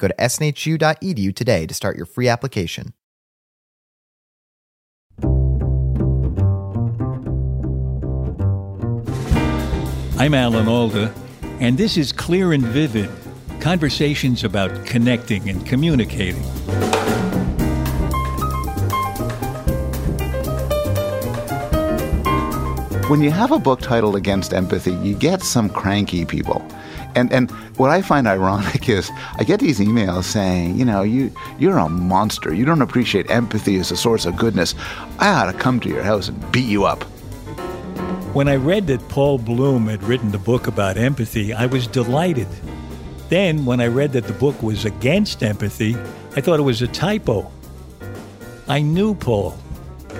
Go to snhu.edu today to start your free application. I'm Alan Alda, and this is Clear and Vivid conversations about connecting and communicating. When you have a book titled Against Empathy, you get some cranky people. And and what I find ironic is I get these emails saying, you know, you you're a monster. You don't appreciate empathy as a source of goodness. I ought to come to your house and beat you up. When I read that Paul Bloom had written the book about empathy, I was delighted. Then, when I read that the book was against empathy, I thought it was a typo. I knew Paul.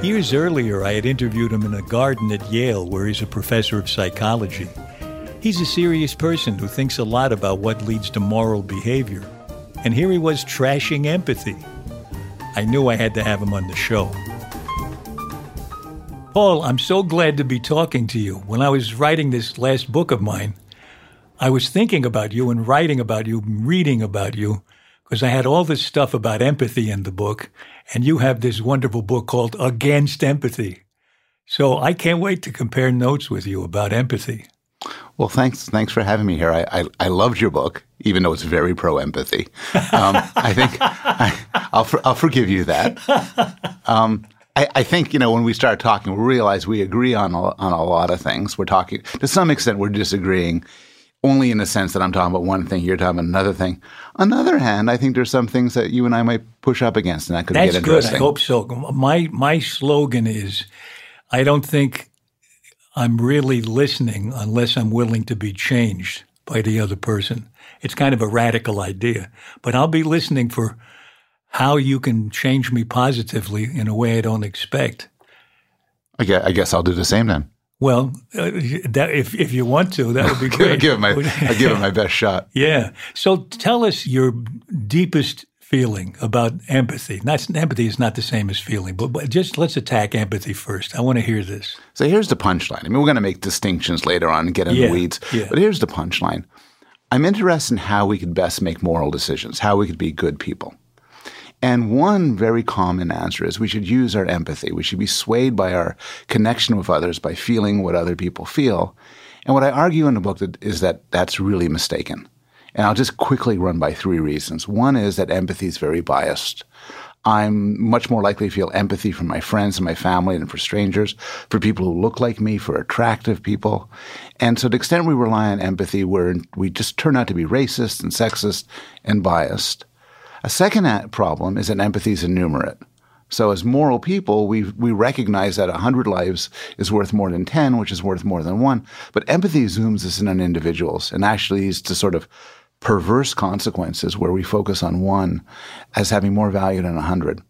Years earlier, I had interviewed him in a garden at Yale, where he's a professor of psychology. He's a serious person who thinks a lot about what leads to moral behavior. And here he was trashing empathy. I knew I had to have him on the show. Paul, I'm so glad to be talking to you. When I was writing this last book of mine, I was thinking about you and writing about you, reading about you, because I had all this stuff about empathy in the book, and you have this wonderful book called Against Empathy. So I can't wait to compare notes with you about empathy. Well, thanks. Thanks for having me here. I, I, I loved your book, even though it's very pro empathy. Um, I think I, will for, I'll forgive you that. Um, I, I, think you know when we start talking, we realize we agree on a, on a lot of things. We're talking to some extent, we're disagreeing only in the sense that I'm talking about one thing, you're talking about another thing. On the other hand, I think there's some things that you and I might push up against, and that could That's get interesting. That's good. I hope so. My my slogan is, I don't think I'm really listening unless I'm willing to be changed by the other person. It's kind of a radical idea, but I'll be listening for how you can change me positively in a way I don't expect. I guess, I guess I'll do the same then. Well, uh, that, if if you want to, that would be great. I give it my I give it my best shot. Yeah. So tell us your deepest feeling about empathy. Not empathy is not the same as feeling, but, but just let's attack empathy first. I want to hear this. So here's the punchline. I mean, we're going to make distinctions later on and get in yeah, the weeds, yeah. but here's the punchline. I'm interested in how we could best make moral decisions, how we could be good people. And one very common answer is we should use our empathy. We should be swayed by our connection with others by feeling what other people feel. And what I argue in the book is that that's really mistaken. And I'll just quickly run by three reasons. One is that empathy is very biased. I'm much more likely to feel empathy for my friends and my family than for strangers, for people who look like me, for attractive people. And so, to the extent we rely on empathy, we're, we just turn out to be racist and sexist and biased. A second problem is that empathy is innumerate. So, as moral people, we we recognize that 100 lives is worth more than 10, which is worth more than one. But empathy zooms us in on individuals and actually is to sort of perverse consequences where we focus on one as having more value than a hundred.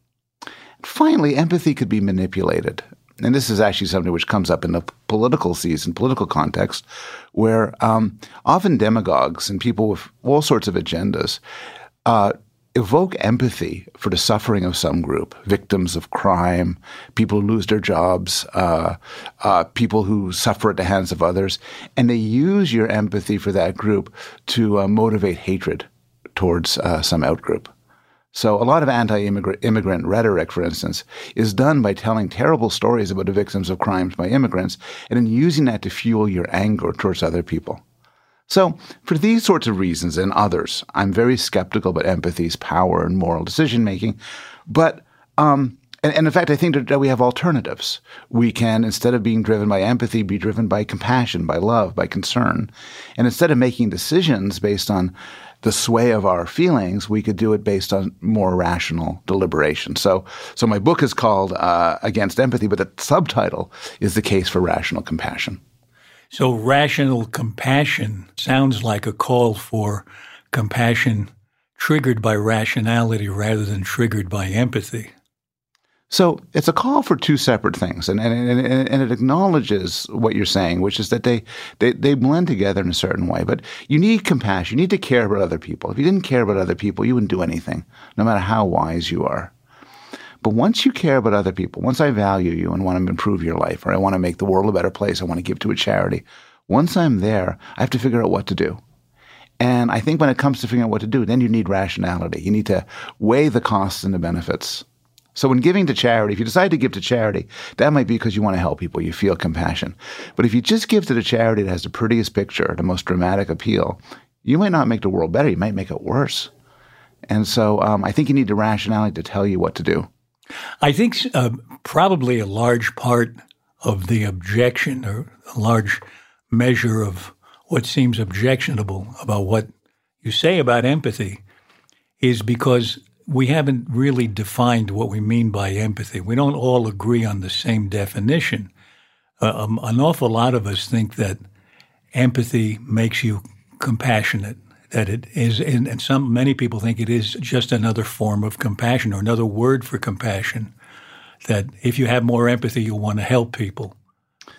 Finally, empathy could be manipulated. And this is actually something which comes up in the political season, political context, where um, often demagogues and people with all sorts of agendas uh, evoke empathy for the suffering of some group, victims of crime, people who lose their jobs, uh, uh, people who suffer at the hands of others, and they use your empathy for that group to uh, motivate hatred towards uh, some outgroup. So a lot of anti-immigrant rhetoric, for instance, is done by telling terrible stories about the victims of crimes by immigrants and then using that to fuel your anger towards other people. So, for these sorts of reasons and others, I'm very skeptical about empathy's power in moral decision making. But um, and, and, in fact, I think that we have alternatives. We can, instead of being driven by empathy, be driven by compassion, by love, by concern. And instead of making decisions based on the sway of our feelings, we could do it based on more rational deliberation. So, so my book is called uh, Against Empathy, but the subtitle is The Case for Rational Compassion. So, rational compassion sounds like a call for compassion triggered by rationality rather than triggered by empathy. So it's a call for two separate things, and, and, and, and, it acknowledges what you're saying, which is that they, they, they blend together in a certain way. But you need compassion. You need to care about other people. If you didn't care about other people, you wouldn't do anything, no matter how wise you are. But once you care about other people, once I value you and want to improve your life, or I want to make the world a better place, I want to give to a charity, once I'm there, I have to figure out what to do. And I think when it comes to figuring out what to do, then you need rationality. You need to weigh the costs and the benefits. So when giving to charity, if you decide to give to charity, that might be because you want to help people, you feel compassion. But if you just give to the charity that has the prettiest picture, the most dramatic appeal, you might not make the world better, you might make it worse. And so um, I think you need the rationality to tell you what to do. I think uh, probably a large part of the objection or a large measure of what seems objectionable about what you say about empathy is because we haven't really defined what we mean by empathy. We don't all agree on the same definition. Uh, um, an awful lot of us think that empathy makes you compassionate. That it is, and some many people think it is just another form of compassion or another word for compassion. That if you have more empathy, you'll want to help people.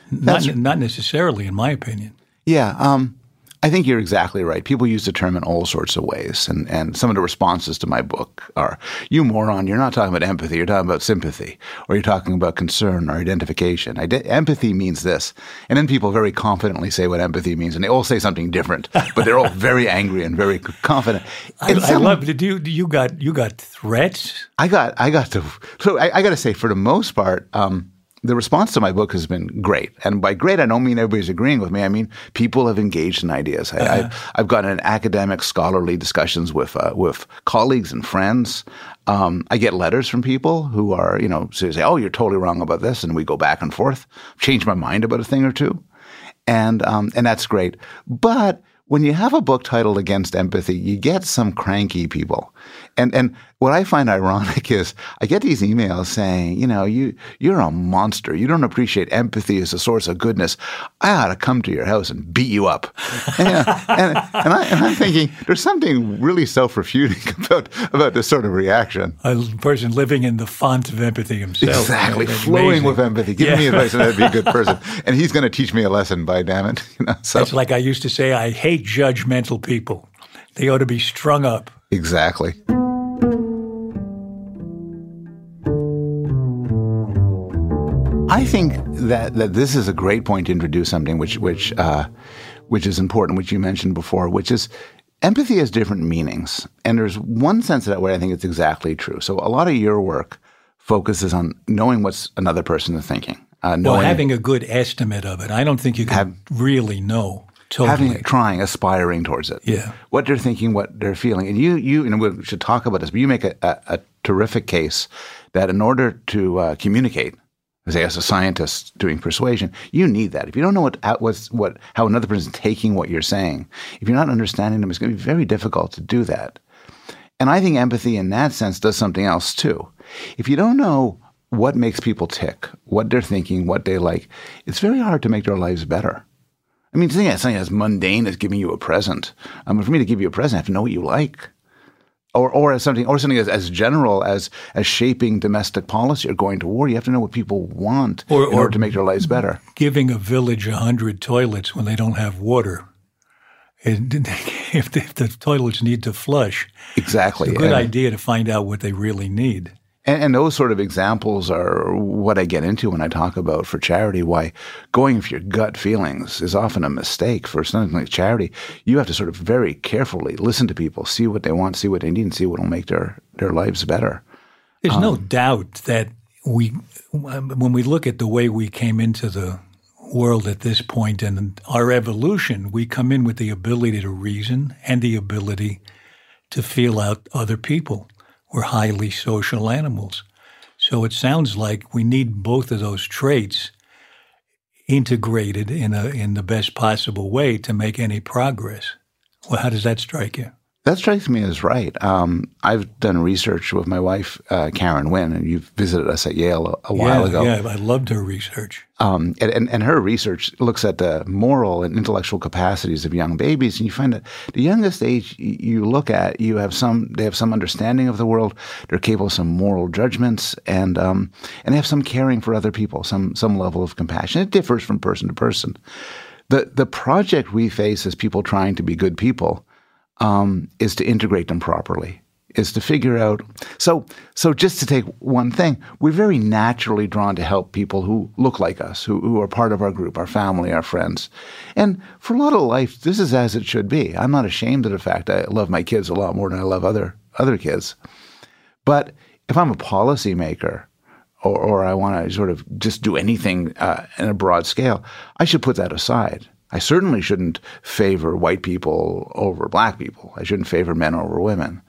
Not, not necessarily, in my opinion. Yeah. Um, I think you're exactly right. People use the term in all sorts of ways. And, and some of the responses to my book are, you moron, you're not talking about empathy, you're talking about sympathy, or you're talking about concern or identification. Ide- empathy means this. And then people very confidently say what empathy means, and they all say something different, but they're all very angry and very confident. I, I love, it. you, you got, you got threats? I got, I got to, so I, I got to say, for the most part, um, the response to my book has been great. And by great, I don't mean everybody's agreeing with me. I mean, people have engaged in ideas. Uh-huh. I, have I've gotten in academic, scholarly discussions with, uh, with colleagues and friends. Um, I get letters from people who are, you know, say, oh, you're totally wrong about this. And we go back and forth, change my mind about a thing or two. And, um, and that's great. But when you have a book titled Against Empathy, you get some cranky people. And and what I find ironic is I get these emails saying, you know, you you're a monster. You don't appreciate empathy as a source of goodness. I ought to come to your house and beat you up. and, and, and, I, am thinking there's something really self-refuting about about this sort of reaction. A person living in the font of empathy himself. Exactly, you know, flowing amazing. with empathy, giving yeah. me advice how to be a good person, and he's going to teach me a lesson. By damn it, you know. So. That's like I used to say. I hate judgmental people. They ought to be strung up. Exactly. I think that, that this is a great point to introduce something which which uh, which is important, which you mentioned before, which is empathy has different meanings, and there's one sense of that where I think it's exactly true. So a lot of your work focuses on knowing what another person is thinking. Uh, well, having a good estimate of it. I don't think you can have, really know. Totally. Having, trying, aspiring towards it. Yeah. What they're thinking, what they're feeling. And you, you, and we should talk about this, but you make a, a, a terrific case that in order to uh, communicate as a scientist doing persuasion, you need that. If you don't know what what's what how another person is taking what you're saying, if you're not understanding them, it's going to be very difficult to do that. And I think empathy in that sense does something else too. If you don't know what makes people tick, what they're thinking, what they like, it's very hard to make their lives better. I mean, think something as mundane as giving you a present. Um, for me to give you a present, I have to know what you like or or as something or something as, as general as as shaping domestic policy or going to war. You have to know what people want or, in or order to make their lives better. Giving a village a hundred toilets when they don't have water. if, the, if the toilets need to flush, exactly, it's a good and, idea to find out what they really need. And, and, those sort of examples are what I get into when I talk about for charity, why going for your gut feelings is often a mistake for something like charity. You have to sort of very carefully listen to people, see what they want, see what they need, and see what will make their, their lives better. There's um, no doubt that we, when we look at the way we came into the world at this point and our evolution, we come in with the ability to reason and the ability to feel out other people. We're highly social animals. So it sounds like we need both of those traits integrated in a in the best possible way to make any progress. Well, how does that strike you? That strikes me as right. Um, I've done research with my wife, uh, Karen Wynn, and you visited us at Yale a, a while yeah, ago. Yeah, I loved her research. Um, and, and, and, her research looks at the moral and intellectual capacities of young babies, and you find that the youngest age you look at, you have some they have some understanding of the world, they're capable of some moral judgments, and um, and they have some caring for other people, some some level of compassion. It differs from person to person. The the project we face as people trying to be good people um, is to integrate them properly, is to figure out. So, so just to take one thing, we're very naturally drawn to help people who look like us, who, who are part of our group, our family, our friends. And for a lot of life, this is as it should be. I'm not ashamed of the fact I love my kids a lot more than I love other other kids. But if I'm a policymaker, or, or I want to sort of just do anything uh, in a broad scale, I should put that aside. I certainly shouldn't favor white people over black people. I shouldn't favor men over women.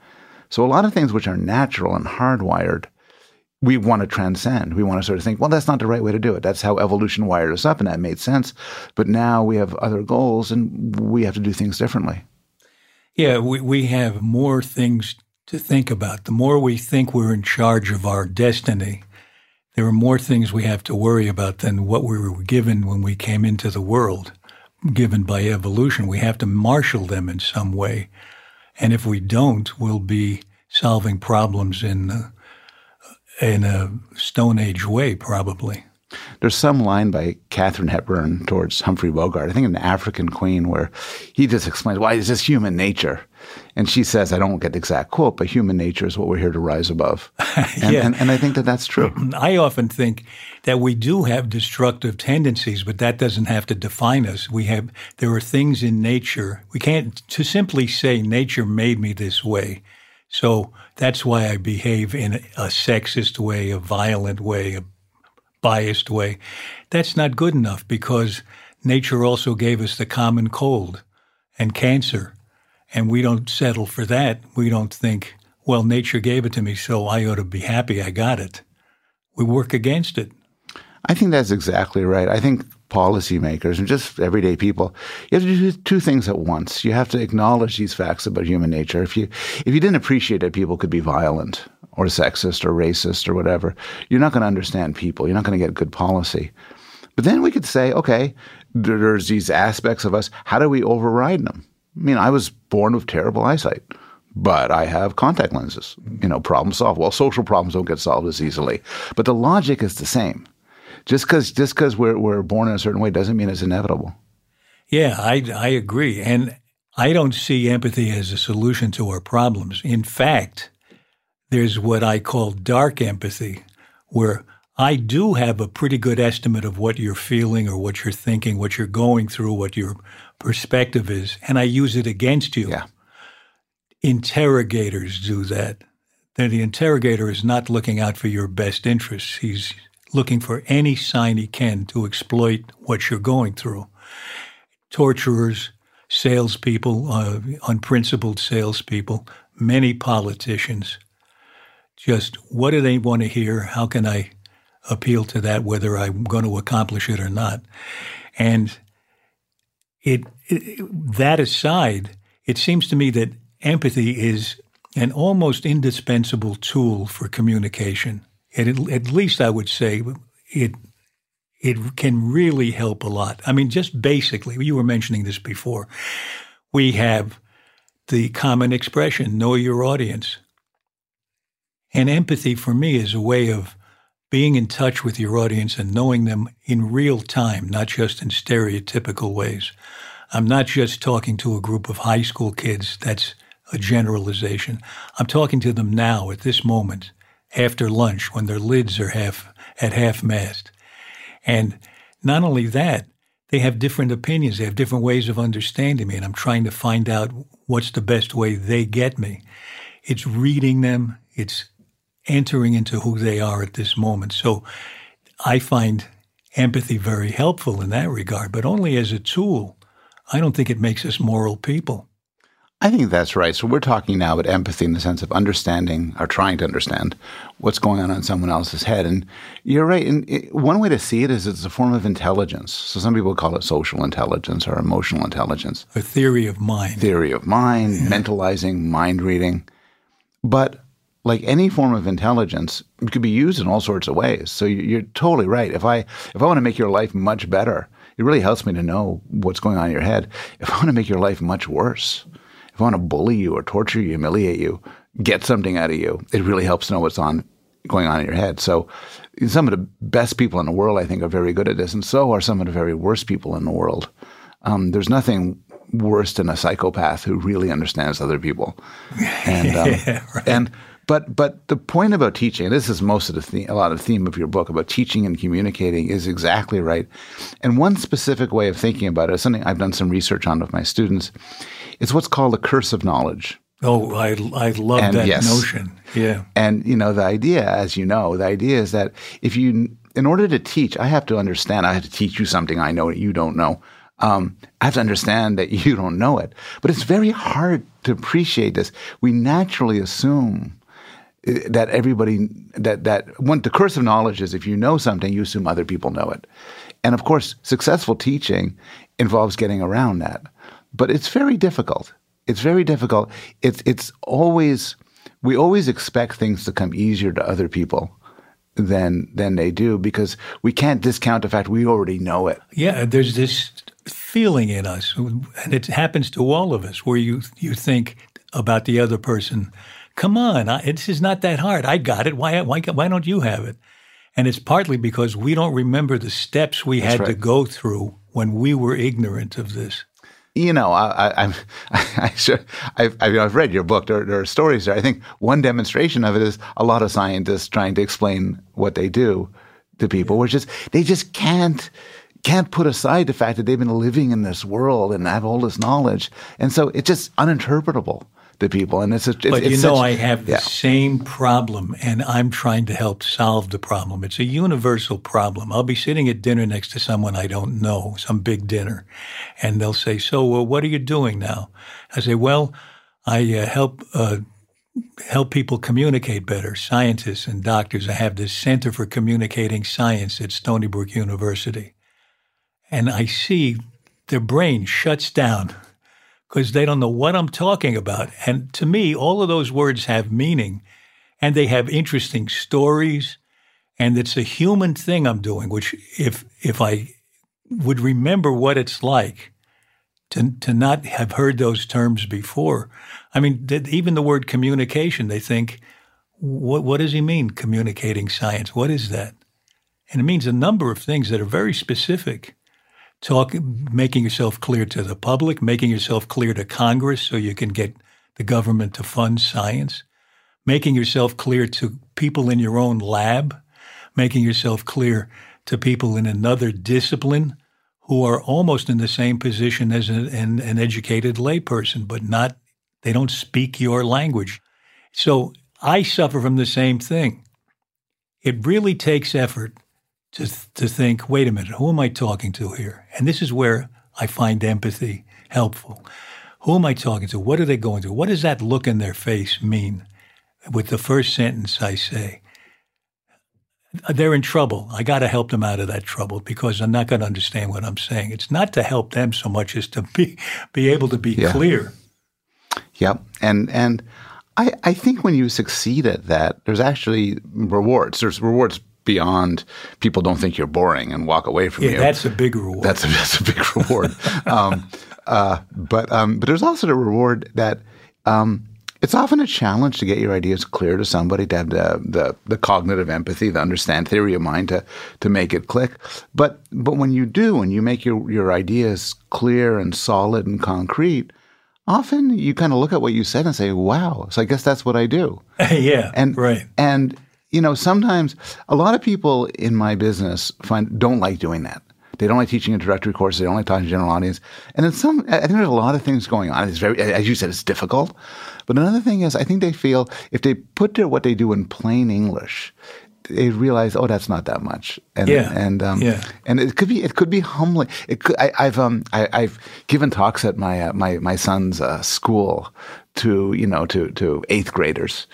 So a lot of things which are natural and hardwired, we want to transcend. We want to sort of think, well, that's not the right way to do it. That's how evolution wired us up, and that made sense. But now we have other goals, and we have to do things differently. Yeah, we, we have more things to think about. The more we think we're in charge of our destiny, there are more things we have to worry about than what we were given when we came into the world given by evolution. We have to marshal them in some way. And if we don't, we'll be solving problems in, uh, in a Stone Age way, probably. There's some line by Katharine Hepburn towards Humphrey Bogart, I think in African Queen, where he just explains why is this human nature, and she says, I don't get the exact quote, but human nature is what we're here to rise above, and, yeah. and, and I think that that's true. I often think that we do have destructive tendencies, but that doesn't have to define us. We have there are things in nature we can't to simply say nature made me this way. So that's why I behave in a sexist way, a violent way, a biased way. That's not good enough because nature also gave us the common cold and cancer. And we don't settle for that. We don't think, well, nature gave it to me, so I ought to be happy I got it. We work against it. I think that's exactly right. I think policymakers and just everyday people, you have to do two things at once. You have to acknowledge these facts about human nature. If you if you didn't appreciate that people could be violent or sexist or racist or whatever, you're not going to understand people. You're not going to get good policy. But then we could say, okay, there's these aspects of us. How do we override them? I mean, I was born with terrible eyesight but I have contact lenses. You know, problem solved. Well, social problems don't get solved as easily, but the logic is the same just because just because we're we're born in a certain way doesn't mean it's inevitable. Yeah, I I agree, and I don't see empathy as a solution to our problems. In fact, there's what I call dark empathy, where I do have a pretty good estimate of what you're feeling or what you're thinking, what you're going through, what your perspective is, and I use it against you. Yeah. Interrogators do that. Then the interrogator is not looking out for your best interests. He's looking for any sign he can to exploit what you're going through. Torturers, salespeople, uh, unprincipled salespeople, many politicians. Just what do they want to hear? How can I appeal to that, whether I'm going to accomplish it or not? And it, it that aside, it seems to me that empathy is an almost indispensable tool for communication at, at least I would say it it can really help a lot. I mean, just basically, you were mentioning this before. We have the common expression, know your audience. And empathy for me is a way of being in touch with your audience and knowing them in real time, not just in stereotypical ways. I'm not just talking to a group of high school kids. That's a generalization. I'm talking to them now at this moment after lunch when their lids are half at half mast. And not only that, they have different opinions. They have different ways of understanding me, and I'm trying to find out what's the best way they get me. It's reading them. It's entering into who they are at this moment. So I find empathy very helpful in that regard, but only as a tool. I don't think it makes us moral people. I think that's right. So we're talking now about empathy in the sense of understanding or trying to understand what's going on in someone else's head. And you're right. And it, one way to see it is it's a form of intelligence. So some people call it social intelligence or emotional intelligence. A theory of mind. Theory of mind, yeah. mentalizing, mind reading. But like any form of intelligence, it could be used in all sorts of ways. So you're totally right. If I if I want to make your life much better, it really helps me to know what's going on in your head. If I want to make your life much worse, if I want to bully you or torture you, humiliate you, get something out of you, it really helps to know what's on going on in your head. So some of the best people in the world, I think, are very good at this, and so are some of the very worst people in the world. Um, there's nothing worse than a psychopath who really understands other people, and um, yeah, right. and but but the point about teaching, and this is most of the theme, a lot of the theme of your book about teaching and communicating is exactly right. And one specific way of thinking about it is something I've done some research on with my students. It's what's called the curse of knowledge. Oh, I I love and that yes. notion. Yeah. And you know the idea, as you know, the idea is that if you, in order to teach, I have to understand. I have to teach you something I know that you don't know. Um, I have to understand that you don't know it. But it's very hard to appreciate this. We naturally assume that everybody that that one the curse of knowledge is if you know something you assume other people know it. And of course successful teaching involves getting around that. But it's very difficult. It's very difficult. It's it's always we always expect things to come easier to other people than than they do because we can't discount the fact we already know it. Yeah there's this feeling in us and it happens to all of us where you you think about the other person Come on, I, this is not that hard. I got it. Why, why, why don't you have it? And it's partly because we don't remember the steps we That's had right. to go through when we were ignorant of this. You know, I, I, I, I've, I've read your book. There, there are stories there. I think one demonstration of it is a lot of scientists trying to explain what they do to people, which is they just can't can't put aside the fact that they've been living in this world and have all this knowledge, and so it's just uninterpretable to people. And it's, a, it's but you know, such, I have the same problem, and I'm trying to help solve the problem. It's a universal problem. I'll be sitting at dinner next to someone I don't know, some big dinner, and they'll say, "So, well, what are you doing now?" I say, "Well, I uh, help." Uh, help people communicate better, scientists and doctors. I have this Center for Communicating Science at Stony Brook University. And I see their brain shuts down because they don't know what I'm talking about. And to me, all of those words have meaning and they have interesting stories. And it's a human thing I'm doing, which if if I would remember what it's like to to not have heard those terms before. I mean, even the word communication, they think, what what does he mean? Communicating science? What is that? And it means a number of things that are very specific talk, making yourself clear to the public, making yourself clear to Congress so you can get the government to fund science, making yourself clear to people in your own lab, making yourself clear to people in another discipline who are almost in the same position as an, an, an educated layperson, but not, they don't speak your language. So I suffer from the same thing. It really takes effort to, to think, wait a minute, who am I talking to here? And this is where I find empathy helpful. Who am I talking to? What are they going through? What does that look in their face mean? With the first sentence I say, they're in trouble. I got to help them out of that trouble because I'm not going to understand what I'm saying. It's not to help them so much as to be be able to be yeah. clear. Yep. And and I I think when you succeed at that, there's actually rewards. There's rewards beyond people don't think you're boring and walk away from you. yeah, you. That's a big reward. That's a, that's a big reward. um, uh, but um, but there's also the reward that um, it's often a challenge to get your ideas clear to somebody, to have the, the, the cognitive empathy, the understand theory of mind to to make it click. But but when you do, and you make your your ideas clear and solid and concrete, often you kind of look at what you said and say, "Wow!" So I guess that's what I do. yeah, and right. And you know, sometimes a lot of people in my business find don't like doing that. They don't like teaching introductory courses. They don't like talking to general audience. And then some, I think there's a lot of things going on. It's very, as you said, it's difficult. But another thing is, I think they feel if they put their, what they do in plain English, they realize, oh, that's not that much, and Yeah. and um, Yeah. and it could be it could be humbling. It could, I, I've um I, I've given talks at my uh, my my son's uh, school to you know to to eighth graders.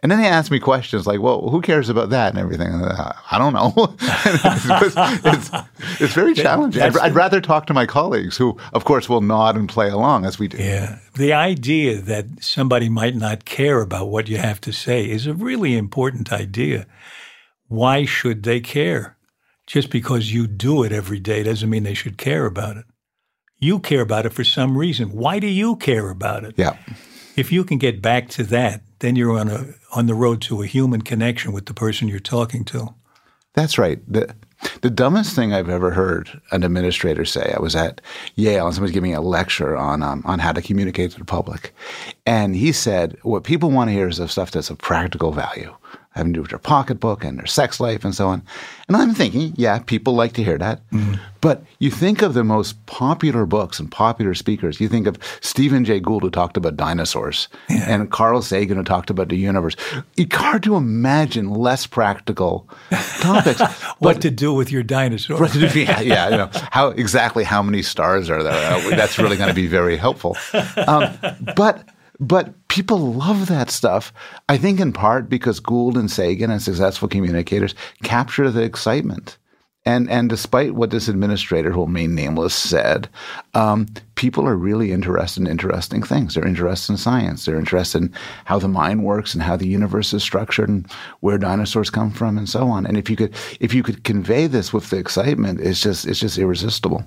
And then they ask me questions like, "Well, who cares about that and everything?" And, uh, I don't know. it's, it's, it's very challenging. I'd, I'd rather talk to my colleagues, who, of course, will nod and play along as we do. Yeah. The idea that somebody might not care about what you have to say is a really important idea. Why should they care? Just because you do it every day doesn't mean they should care about it. You care about it for some reason. Why do you care about it? Yeah. If you can get back to that, then you're on a on the road to a human connection with the person you're talking to. That's right. The, the dumbest thing I've ever heard an administrator say, I was at Yale and somebody was giving a lecture on, um, on how to communicate to the public. And he said, what people want to hear is the stuff that's of practical value, having to do with their pocketbook and their sex life and so on. And I'm thinking, yeah, people like to hear that. But you think of the most popular books and popular speakers. You think of Stephen Jay Gould, who talked about dinosaurs, and Carl Sagan, who talked about the universe. It's hard to imagine less practical topics. What to do with your dinosaur? yeah, yeah. You know, how exactly how many stars are there? Uh, That's really going to be very helpful. Um, but but people love that stuff. I think in part because Gould and Sagan and successful communicators capture the excitement. And and despite what this administrator, who will remain nameless, said, um, people are really interested in interesting things. They're interested in science. They're interested in how the mind works and how the universe is structured and where dinosaurs come from and so on. And if you could if you could convey this with the excitement, it's just it's just irresistible.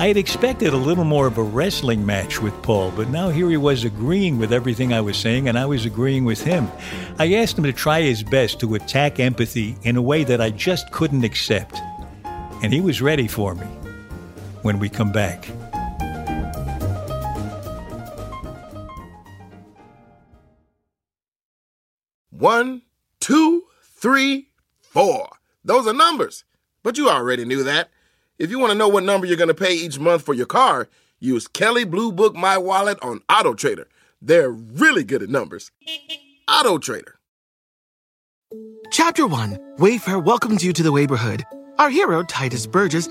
I had expected a little more of a wrestling match with Paul, but now here he was agreeing with everything I was saying, and I was agreeing with him. I asked him to try his best to attack empathy in a way that I just couldn't accept. And he was ready for me when we come back. One, two, three, four. Those are numbers. But you already knew that. If you want to know what number you're going to pay each month for your car, use Kelley Blue Book My Wallet on Auto Trader. They're really good at numbers. Auto Trader. Chapter 1 Wayfair welcomes you to the neighborhood. Our hero, Tituss Burgess,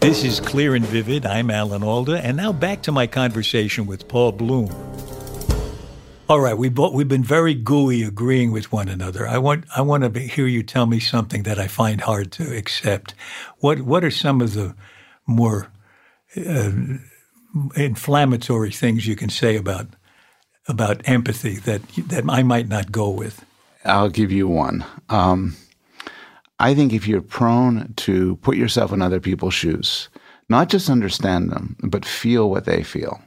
This is Clear and Vivid. I'm Alan Alda, and now back to my conversation with Paul Bloom. All right, we both, we've been very gooey agreeing with one another. I want I want to hear you tell me something that I find hard to accept. What what are some of the more uh, inflammatory things you can say about about empathy that that I might not go with? I'll give you one. Um, I think if you're prone to put yourself in other people's shoes, not just understand them, but feel what they feel,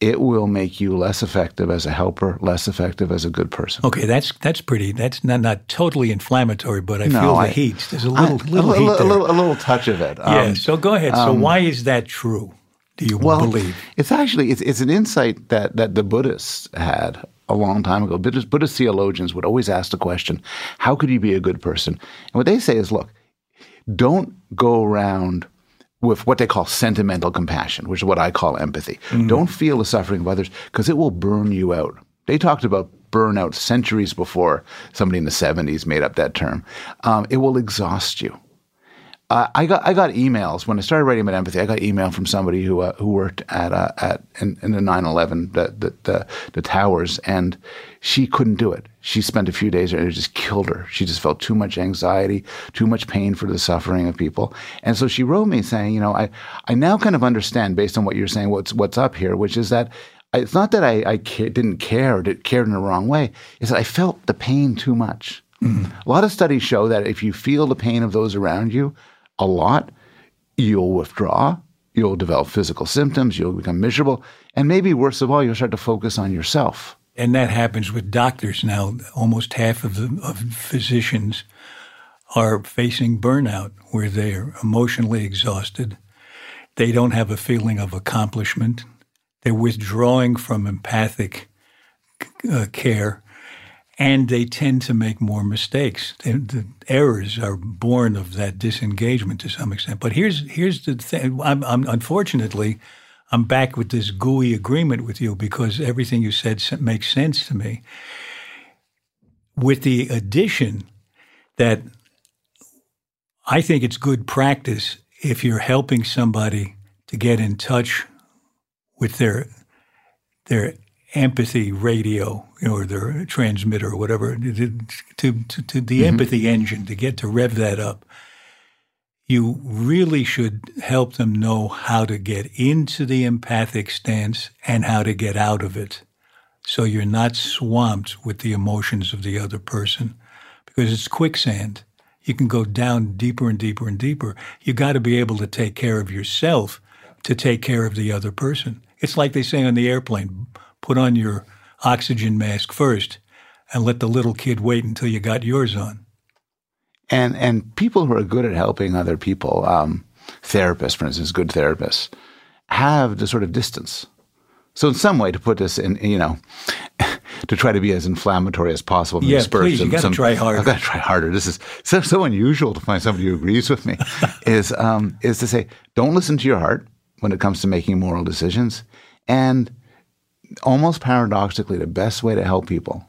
it will make you less effective as a helper, less effective as a good person. Okay, that's that's pretty. That's not not totally inflammatory, but I No, feel the I- heat. There's a I- little a, heat little, there. a, little, a little touch of it. yeah. Um, so go ahead. So why is that true? Do you well, believe? it's actually it's, it's an insight that that the Buddhists had a long time ago. Buddhist, Buddhist theologians would always ask the question, "How could you be a good person?" And what they say is, "Look, don't go around." With what they call sentimental compassion, which is what I call empathy. Don't feel the suffering of others because it will burn you out. They talked about burnout centuries before somebody in the 70s made up that term. Um, it will exhaust you. Uh, I got I got emails when I started writing about empathy. I got email from somebody who uh, who worked at uh, at in, in the 9/11 the, the the the towers, and she couldn't do it. She spent a few days there, and it just killed her. She just felt too much anxiety, too much pain for the suffering of people, and so she wrote me saying, you know, I I now kind of understand based on what you're saying what's what's up here, which is that. It's not that I, I didn't care or did, cared in the wrong way. It's that I felt the pain too much. A lot of studies show that if you feel the pain of those around you a lot, you'll withdraw, you'll develop physical symptoms, you'll become miserable, and maybe worst of all, you'll start to focus on yourself. And that happens with doctors now. Almost half of the of physicians are facing burnout where they're emotionally exhausted. They don't have a feeling of accomplishment. They're withdrawing from empathic uh, care and they tend to make more mistakes. The, the, errors are born of that disengagement to some extent. But here's here's the thing. I'm, I'm, unfortunately, I'm back with this gooey agreement with you because everything you said makes sense to me. With the addition that I think it's good practice if you're helping somebody to get in touch with their their empathy radio or their transmitter or whatever to, to, to, to the mm-hmm. empathy engine to get to rev that up. You really should help them know how to get into the empathic stance and how to get out of it. So you're not swamped with the emotions of the other person because it's quicksand. You can go down deeper and deeper and deeper. You got to be able to take care of yourself to take care of the other person. It's like they say on the airplane put on your oxygen mask first and let the little kid wait until you got yours on. And and people who are good at helping other people, um, therapists, for instance, good therapists, have the sort of distance. So in some way, to put this in, you know, to try to be as inflammatory as possible. Yeah, please, you got to try harder. I've got to try harder. This is so, so unusual to find somebody who agrees with me. is um, is to say, don't listen to your heart when it comes to making moral decisions, and almost paradoxically, the best way to help people,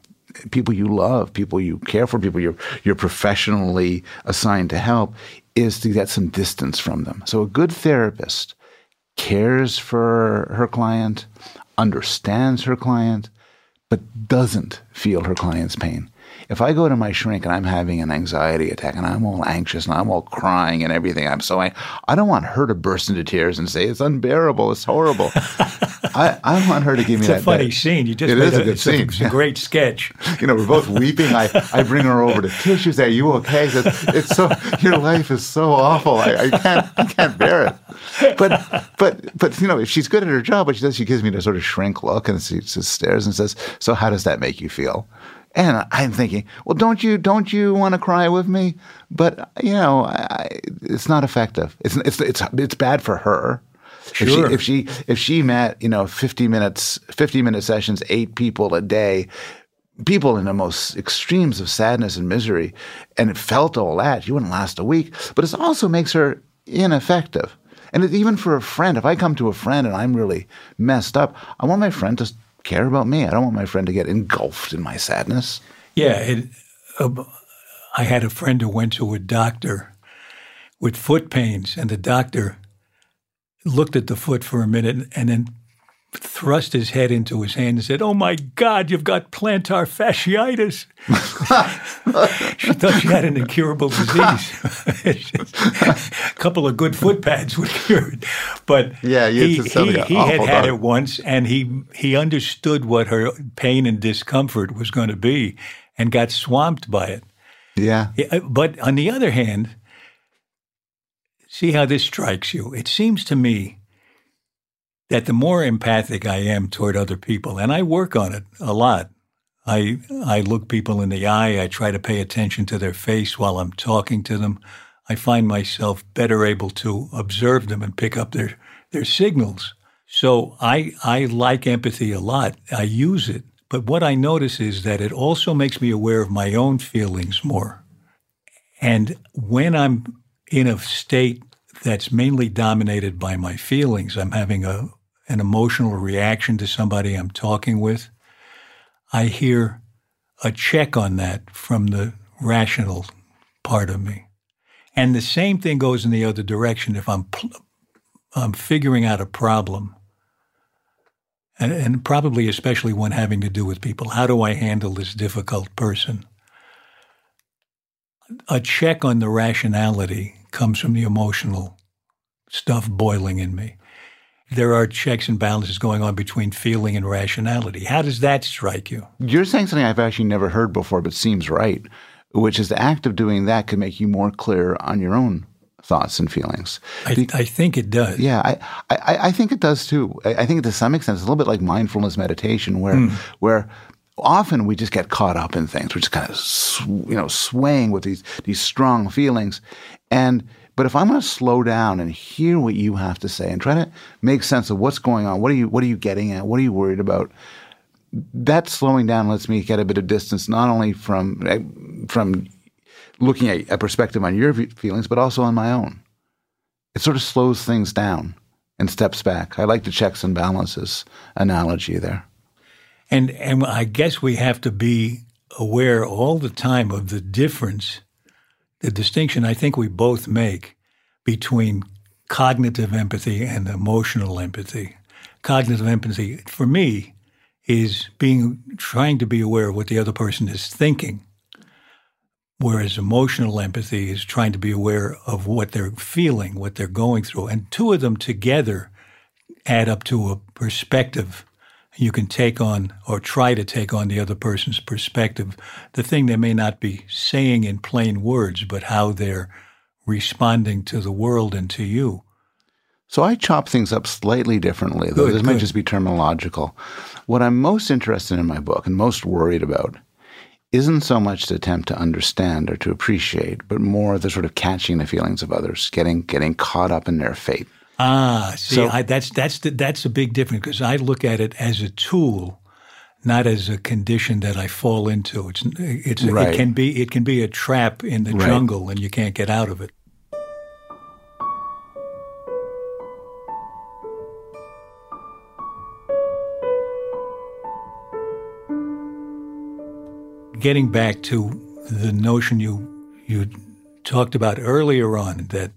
people you love, people you care for, people you're, you're professionally assigned to help, is to get some distance from them. So a good therapist cares for her client, understands her client, but doesn't feel her client's pain. If I go to my shrink and I'm having an anxiety attack and I'm all anxious and I'm all crying and everything, I'm so I, I don't want her to burst into tears and say it's unbearable, it's horrible. I, I want her to give me it's that. It's a funny that, scene. You just it is a, a good it's scene. A, it's a great sketch. you know, we're both weeping. I, I bring her over to tissues. Are you okay? Says, it's so your life is so awful. I, I can't I can't bear it. But but but you know, if she's good at her job, what she does, she gives me the sort of shrink look and she just stares and says, "So how does that make you feel?" And I'm thinking, well, don't you don't you want to cry with me? But you know, I, it's not effective. It's it's it's it's bad for her. Sure. If she, if she if she met you know 50 minutes 50 minute sessions, eight people a day, people in the most extremes of sadness and misery, and it felt all that, she wouldn't last a week. But it also makes her ineffective. And even for a friend, if I come to a friend and I'm really messed up, I want my friend to care about me. I don't want my friend to get engulfed in my sadness. Yeah, it, uh, I had a friend who went to a doctor with foot pains, and the doctor looked at the foot for a minute and then thrust his head into his hand and said, "Oh my God, you've got plantar fasciitis." she thought she had an incurable disease. a couple of good foot pads would cure it, but yeah, he, he, he had had it once, and he he understood what her pain and discomfort was going to be, and got swamped by it. Yeah, uh, but on the other hand, see how this strikes you. It seems to me that the more empathic I am toward other people, and I work on it a lot. I I look people in the eye. I try to pay attention to their face while I'm talking to them. I find myself better able to observe them and pick up their their signals. So I I like empathy a lot. I use it, but what I notice is that it also makes me aware of my own feelings more. And when I'm in a state that's mainly dominated by my feelings, I'm having a an emotional reaction to somebody I'm talking with, I hear a check on that from the rational part of me. And the same thing goes in the other direction. If I'm, I'm figuring out a problem, and, and probably especially one having to do with people, how do I handle this difficult person? A check on the rationality comes from the emotional stuff boiling in me there are checks and balances going on between feeling and rationality. How does that strike you? You're saying something I've actually never heard before, but seems right, which is the act of doing that could make you more clear on your own thoughts and feelings. I, I think it does. Yeah, I, I, I think it does too. I, I, think to some extent it's a little bit like mindfulness meditation, where mm. where often we just get caught up in things. We're just kind of, you know, swaying with these these strong feelings. And but if I'm going to slow down and hear what you have to say and try to make sense of what's going on, what are you what are you getting at? What are you worried about? That slowing down lets me get a bit of distance, not only from eh, from looking at a perspective on your feelings, but also on my own. It sort of slows things down and steps back. I like the checks and balances analogy there. And and I guess we have to be aware all the time of the difference, the distinction I think we both make between cognitive empathy and emotional empathy. Cognitive empathy for me is being trying to be aware of what the other person is thinking. Whereas emotional empathy is trying to be aware of what they're feeling, what they're going through. And two of them together add up to a perspective you can take on or try to take on the other person's perspective, the thing they may not be saying in plain words, but how they're responding to the world and to you. So I chop things up slightly differently, though Good, this might just be terminological. What I'm most interested in my book and most worried about isn't so much to attempt to understand or to appreciate, but more the sort of catching the feelings of others, getting getting caught up in their fate. Ah, see, So- I, that's that's the, that's a big difference because I look at it as a tool, not as a condition that I fall into. It's it's Right. it can be it can be a trap in the Right. jungle and you can't get out of it. Getting back to the notion you you talked about earlier on that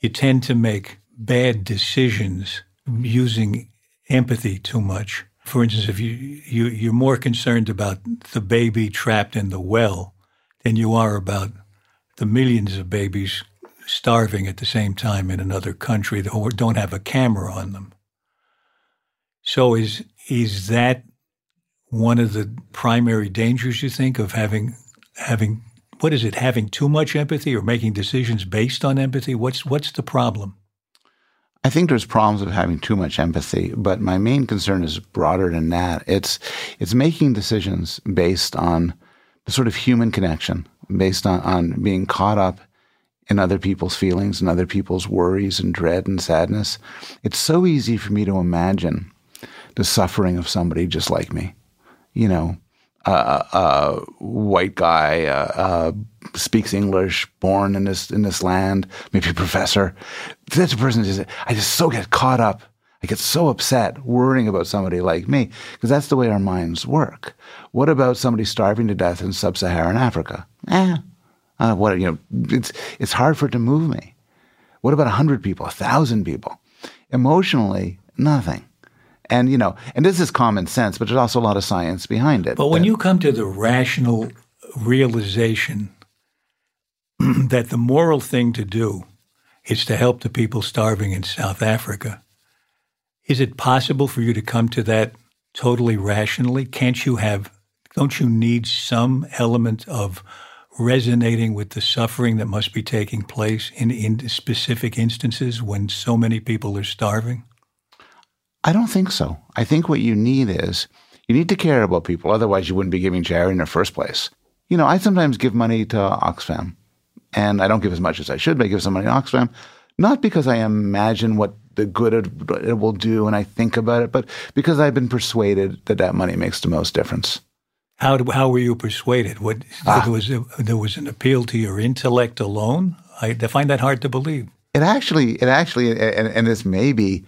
you tend to make bad decisions using empathy too much. For instance, if you, you you're more concerned about the baby trapped in the well than you are about the millions of babies starving at the same time in another country that don't have a camera on them. So is is that one of the primary dangers you think of having having what is it having too much empathy or making decisions based on empathy? What's what's the problem? I think there's problems of having too much empathy, but my main concern is broader than that. It's it's making decisions based on the sort of human connection, based on, on being caught up in other people's feelings and other people's worries and dread and sadness. It's so easy for me to imagine the suffering of somebody just like me. You know, white guy uh, uh, speaks English, born in this in this land, maybe a professor. That's a person just I just so get caught up. I get so upset worrying about somebody like me because that's the way our minds work. What about somebody starving to death in sub-Saharan Africa? Eh, uh, what you know, it's it's hard for it to move me. What about hundred people, thousand people? Emotionally, nothing. And you know, and this is common sense, but there's also a lot of science behind it. But when that- you come to the rational realization that the moral thing to do is to help the people starving in South Africa, is it possible for you to come to that totally rationally? Can't you have, don't you need some element of resonating with the suffering that must be taking place in, in specific instances when so many people are starving? I don't think so. I think what you need is you need to care about people. Otherwise, you wouldn't be giving charity in the first place. You know, I sometimes give money to Oxfam, and I don't give as much as I should, but I give some money to Oxfam, not because I imagine what the good it, it will do and I think about it, but because I've been persuaded that that money makes the most difference. How, how were you persuaded? What, ah. there, was a, there was an appeal to your intellect alone? I, I find that hard to believe. It actually, it actually, and, and this may be,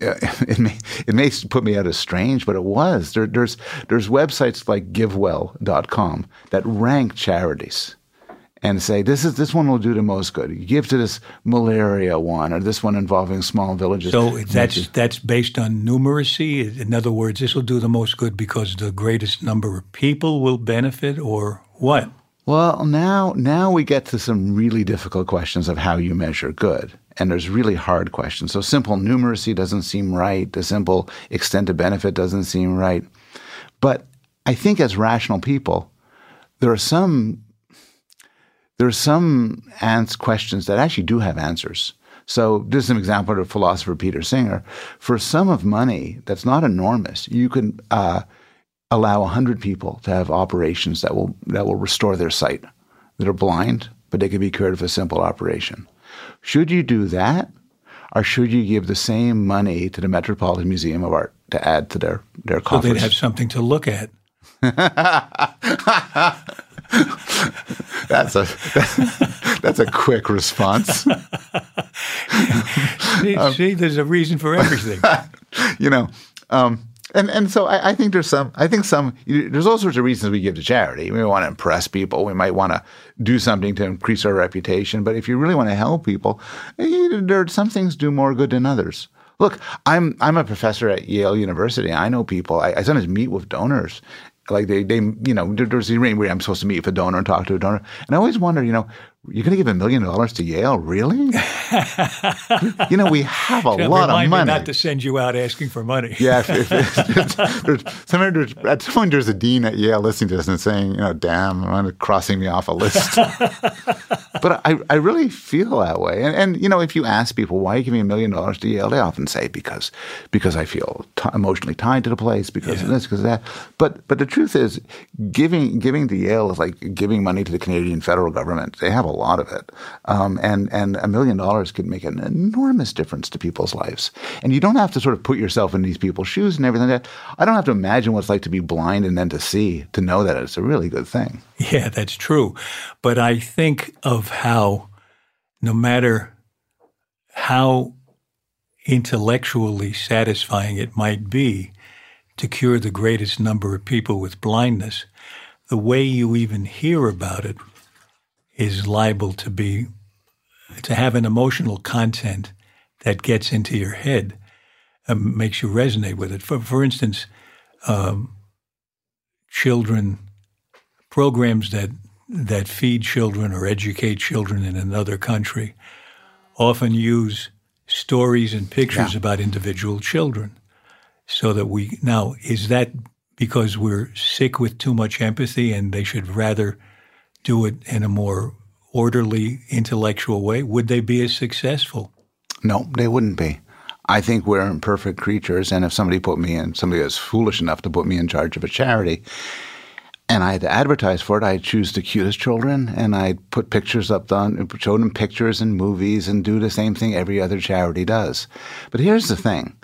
it may it may put me out as strange, but it was. There, there's there's websites like GiveWell.com that rank charities and say this is this one will do the most good. You give to this malaria one or this one involving small villages. So that's that's based on numeracy. In other words, this will do the most good because the greatest number of people will benefit, or what? Well, now now we get to some really difficult questions of how you measure good. And there's really hard questions. So simple numeracy doesn't seem right. The simple extent of benefit doesn't seem right. But I think as rational people, there are some there are some ans- questions that actually do have answers. So is an example of philosopher Peter Singer. For a sum of money that's not enormous, you can uh, allow 100 people to have operations that will, that will restore their sight, that are blind, but they can be cured with a simple operation. Should you do that? Or should you give the same money to the Metropolitan Museum of Art to add to their, their coffers? So they'd have something to look at. that's a that's a quick response. See, Um, see, there's a reason for everything. you know, um, and and so I, I think there's some. I think some. There's all sorts of reasons we give to charity. We want to impress people. We might want to do something to increase our reputation. But if you really want to help people, eh, there some things do more good than others. Look, I'm I'm a professor at Yale University. I know people. I, I sometimes meet with donors. Like they, they, you know, there's a ring where I'm supposed to meet with a donor and talk to a donor, and I always wonder, you know, you're going to give a million dollars to Yale, really? you know, we have a lot of money. not to send you out asking for money. Yeah, if, if, if, there's, somewhere there's, at some point there's a dean at Yale listening to this and saying, you know, damn, I'm crossing me off a list. but I, I really feel that way. And, and, you know, if you ask people, why are you giving a million dollars to Yale? They often say, because because I feel t- emotionally tied to the place, because of this, because of that. But but the truth is, giving giving to Yale is like giving money to the Canadian federal government. They have a lot of it. Um, and, and a million dollars could make an enormous difference to people's lives. And you don't have to sort of put yourself in these people's shoes and everything like that. I don't have to imagine what it's like to be blind and then to see, to know that it's a really good thing. Yeah, that's true. But I think of how, no matter how intellectually satisfying it might be to cure the greatest number of people with blindness, the way you even hear about it is liable to be to have an emotional content that gets into your head and makes you resonate with it. For, for instance, um, children programs that that feed children or educate children in another country often use stories and pictures Yeah. about individual children so that we now is that because we're sick with too much empathy and they should rather do it in a more orderly intellectual way would they be as successful No, they wouldn't be. I think we're imperfect creatures, and if somebody put me in, somebody was foolish enough to put me in charge of a charity, and I had to advertise for it, I'd choose the cutest children, and I'd put pictures up on, show them pictures and movies, and do the same thing every other charity does. But here's the thing: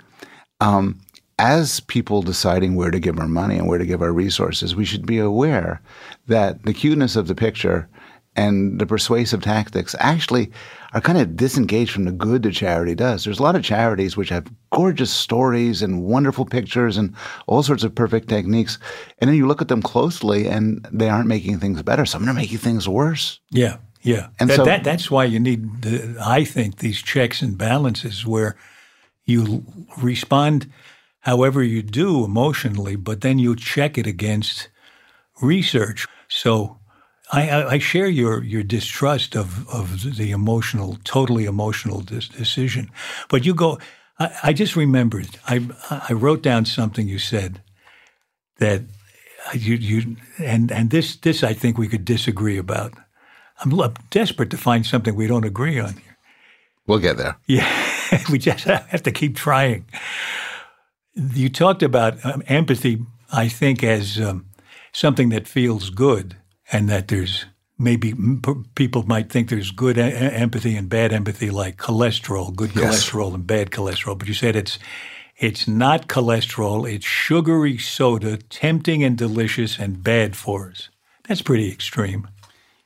um, as people deciding where to give our money and where to give our resources, we should be aware that the cuteness of the picture and the persuasive tactics actually are kind of disengaged from the good the charity does. There's a lot of charities which have gorgeous stories and wonderful pictures and all sorts of perfect techniques. And then you look at them closely and they aren't making things better. Some are making things worse. Yeah, yeah. And that, so- that, that's why you need, the, I think, these checks and balances where you respond however you do emotionally, but then you check it against research. So I, I, share your, your distrust of, of the emotional, totally emotional dis- decision. But you go, I, I just remembered, I, I wrote down something you said that you, you and, and this, this I think we could disagree about. I'm desperate to find something we don't agree on here. We'll get there. Yeah, we just have to keep trying. You talked about um, empathy, I think, as um, something that feels good, and that there's maybe people might think there's good empathy and bad empathy, like cholesterol, good Yes. cholesterol and bad cholesterol. But you said it's it's not cholesterol; it's sugary soda, tempting and delicious, and bad for us. That's pretty extreme.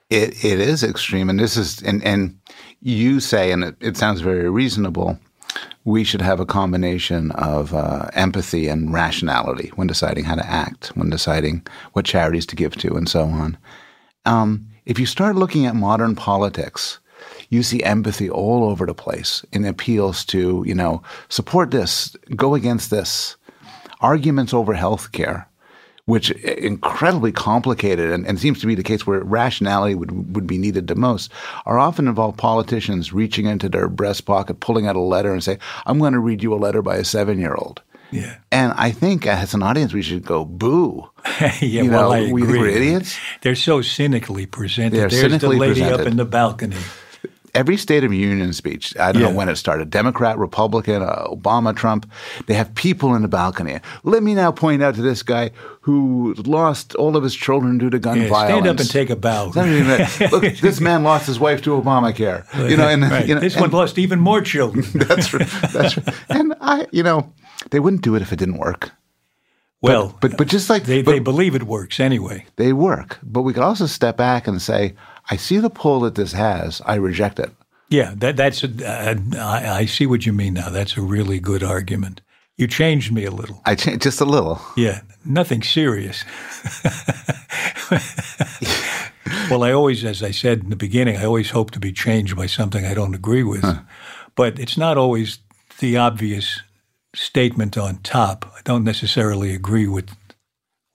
It it is extreme, and this is and and you say, and it, it sounds very reasonable. We should have a combination of uh, empathy and rationality when deciding how to act, when deciding what charities to give to, and so on. Um, if you start looking at modern politics, you see empathy all over the place in appeals to, you know, support this, go against this, arguments over health care, which incredibly complicated and, and seems to be the case where rationality would, would be needed the most, are often involve politicians reaching into their breast pocket, pulling out a letter and say, I'm going to read you a letter by a seven year old. Yeah. And I think as an audience, we should go, boo. yeah, You well, know, I we agree. we're idiots? They're so cynically presented. They're There's cynically the lady up in the balcony. Every State of Union speech, I don't Yeah. know when it started, Democrat, Republican, uh, Obama, Trump, they have people in the balcony. Let me now point out to this guy who lost all of his children due to gun Yeah, violence. stand up and take a bow. Not even that. Look, this man lost his wife to Obamacare. You know, and Right. you know, this and one lost even more children. That's right. That's right. And I, you know, they wouldn't do it if it didn't work. well, But but just like they, but they believe it works anyway. they work. But we could also step back and say, I see the pull that this has. I reject it. Yeah, that, that's. A, uh, I, I see what you mean now. That's a really good argument. You changed me a little. I changed just a little. Yeah, nothing serious. well, I always, as I said in the beginning, I always hope to be changed by something I don't agree with. But it's not always the obvious statement on top. I don't necessarily agree with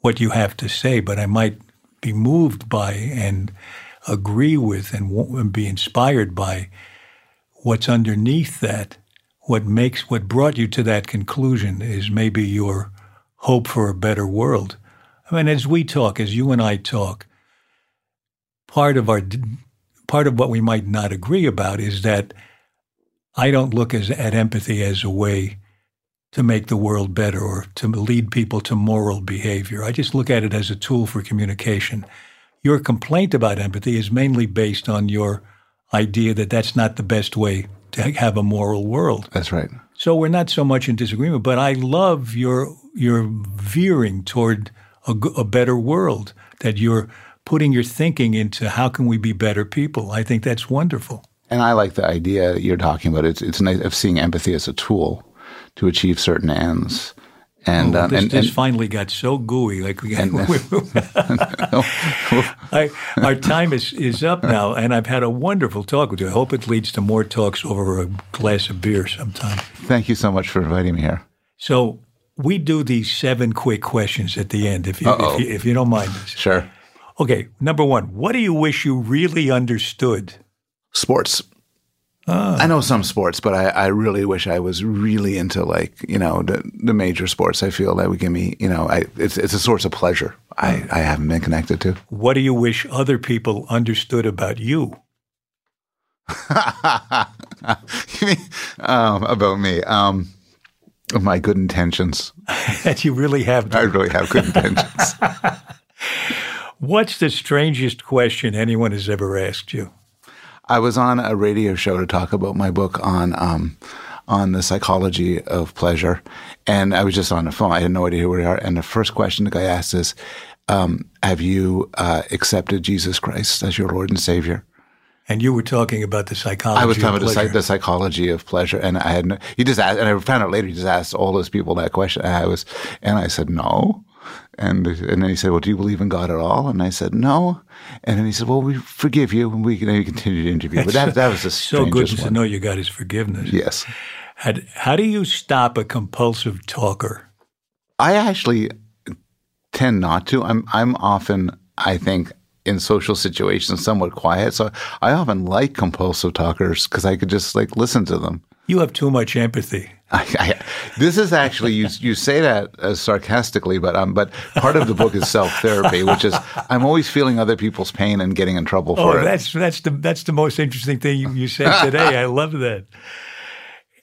what you have to say, but I might be moved by and agree with and, be inspired by what's underneath that. What makes what brought you to that conclusion is maybe your hope for a better world. I mean, as we talk, as you and I talk, part of our part of what we might not agree about is that I don't look as, at empathy as a way to make the world better or to lead people to moral behavior. I just look at it as a tool for communication. Your complaint about empathy is mainly based on your idea that that's not the best way to have a moral world. That's right. So we're not so much in disagreement, but I love your your veering toward a better world. That you're putting your thinking into how can we be better people. I think that's wonderful. And I like the idea that you're talking about. It's it's nice of seeing empathy as a tool to achieve certain ends. And Well, um, this, and, this and finally got so gooey. Like we got, And- I, our time is, is up now, and I've had a wonderful talk with you. I hope it leads to more talks over a glass of beer sometime. thank you so much for inviting me here. So we do these seven quick questions at the end, if you, if you, if you don't mind. This. Sure. Okay, number one, what do you wish you really understood? Sports. I know some sports, but I, I really wish I was really into like you know the the major sports. I feel that would give me you know I, it's it's a source of pleasure. I, I haven't been connected to. What do you wish other people understood about you? You mean, um, about me, um, my good intentions. that you really have. I really have good intentions. What's the strangest question anyone has ever asked you? I was on a radio show to talk about my book on um, on the psychology of pleasure, and I was just on the phone. I had no idea who we are. And the first question the guy asked is, um, "Have you uh, accepted Jesus Christ as your Lord and Savior?" And you were talking about the psychology. I was talking about the, the psychology of pleasure, and I had no, he just asked, and I found out later he just asked all those people that question. And I was, and I said no, and and then he said, well, do you believe in God at all? And I said no, and then he said, well, we forgive you, and we then we continue the interview. But that that was the so good to know you got his forgiveness. Yes, How, how do you stop a compulsive talker? I actually tend not to. I'm I'm often I think in social situations somewhat quiet, so I often like compulsive talkers because I could just like listen to them. You have too much empathy. I, I, this is actually you. You say that as sarcastically, but um, but part of the book is self therapy, which is I'm always feeling other people's pain and getting in trouble for Oh, it. that's that's the that's the most interesting thing you, you said today. I love that.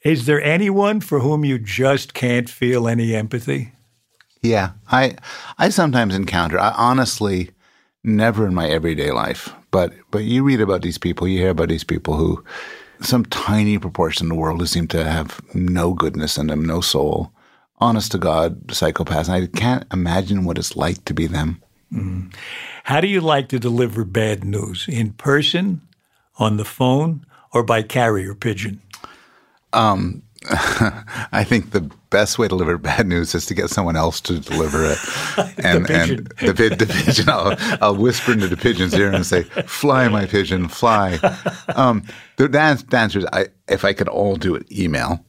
Is there anyone for whom you just can't feel any empathy? Yeah, I I sometimes encounter. I honestly never in my everyday life, but but you read about these people, you hear about these people who some tiny proportion of the world who seem to have no goodness in them, no soul, honest to God, psychopaths. And I can't imagine what it's like to be them. Mm-hmm. How do you like to deliver bad news? In person, on the phone, or by carrier pigeon? Um, I think the best way to deliver bad news is to get someone else to deliver it. And pigeon. and the, pi- the pigeon, I'll, I'll whisper into the pigeon's ear and say, "Fly, my pigeon, fly." Um, the, the the answer is, I, if I could all do it, email.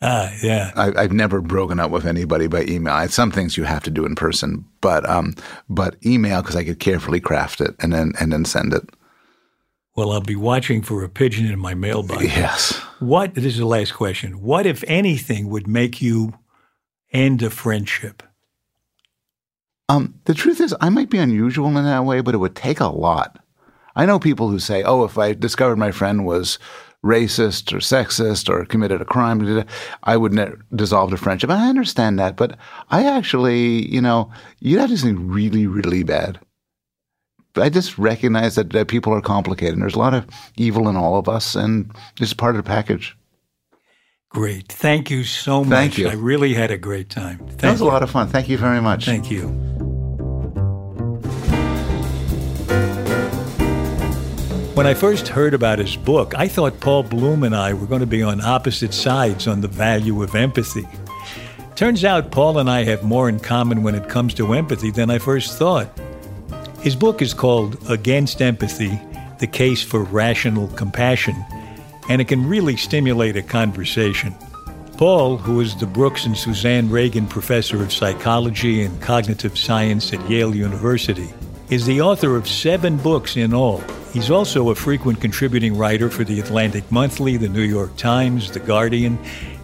Ah, yeah. I, I've never broken up with anybody by email. I, some things you have to do in person, but um, but email because I could carefully craft it and then and then send it. Well, I'll be watching for a pigeon in my mailbox. Yes. What, this is the last question. What, if anything, would make you end a friendship? Um, the truth is, I might be unusual in that way, but it would take a lot. I know people who say, "Oh, if I discovered my friend was racist or sexist or committed a crime, I would dissolve the friendship." I understand that, but I actually, you know, you'd have to do something really, really bad. I just recognize that, that people are complicated. And there's a lot of evil in all of us, and it's part of the package. Great. Thank you so much. Thank you. I really had a great time. Thank that was you. a lot of fun. Thank you very much. Thank you. When I first heard about his book, I thought Paul Bloom and I were going to be on opposite sides on the value of empathy. Turns out Paul and I have more in common when it comes to empathy than I first thought. His book is called Against Empathy The Case for Rational Compassion, and it can really stimulate a conversation. Paul, who is the Brooks and Suzanne Ragen Professor of Psychology and Cognitive Science at Yale University, is the author of seven books in all. He's also a frequent contributing writer for the Atlantic Monthly, the New York Times, the Guardian,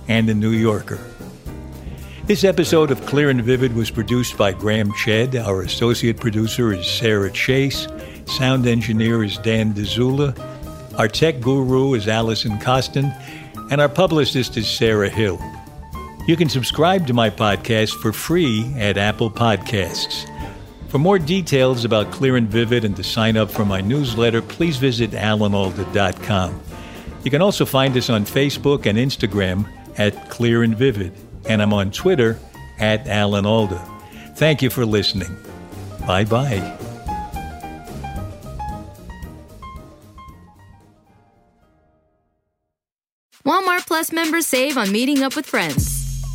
and the New Yorker. This episode of Clear and Vivid was produced by Graham Chedd. Our associate producer is Sarah Chase. Sound engineer is Dan Dzula. Our tech guru is Allison Costin. And our publicist is Sarah Hill. You can subscribe to my podcast for free at Apple Podcasts. For more details about Clear and Vivid and to sign up for my newsletter, please visit alanalda.com. You can also find us on Facebook and Instagram at Clear and Vivid, and I'm on Twitter at Alan Alda. Thank you for listening. Bye bye. Walmart Plus members save on meeting up with friends.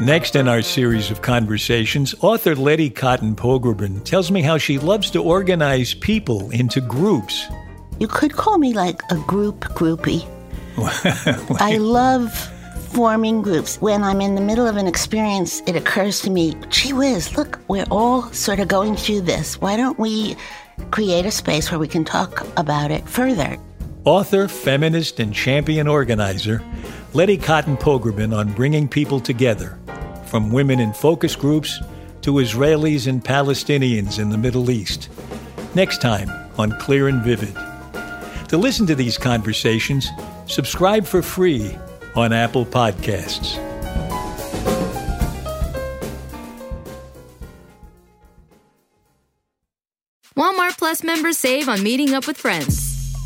Next in our series of conversations, author Letty Cottin Pogrebin tells me how she loves to organize people into groups. You could call me like a group groupie. I love forming groups. When I'm in the middle of an experience, it occurs to me, gee whiz, look, we're all sort of going through this. Why don't we create a space where we can talk about it further? Author, feminist, and champion organizer, Letty Cottin Pogrebin on bringing people together, from women in focus groups to Israelis and Palestinians in the Middle East. Next time on Clear and Vivid. To listen to these conversations, subscribe for free on Apple Podcasts. Walmart Plus members save on meeting up with friends.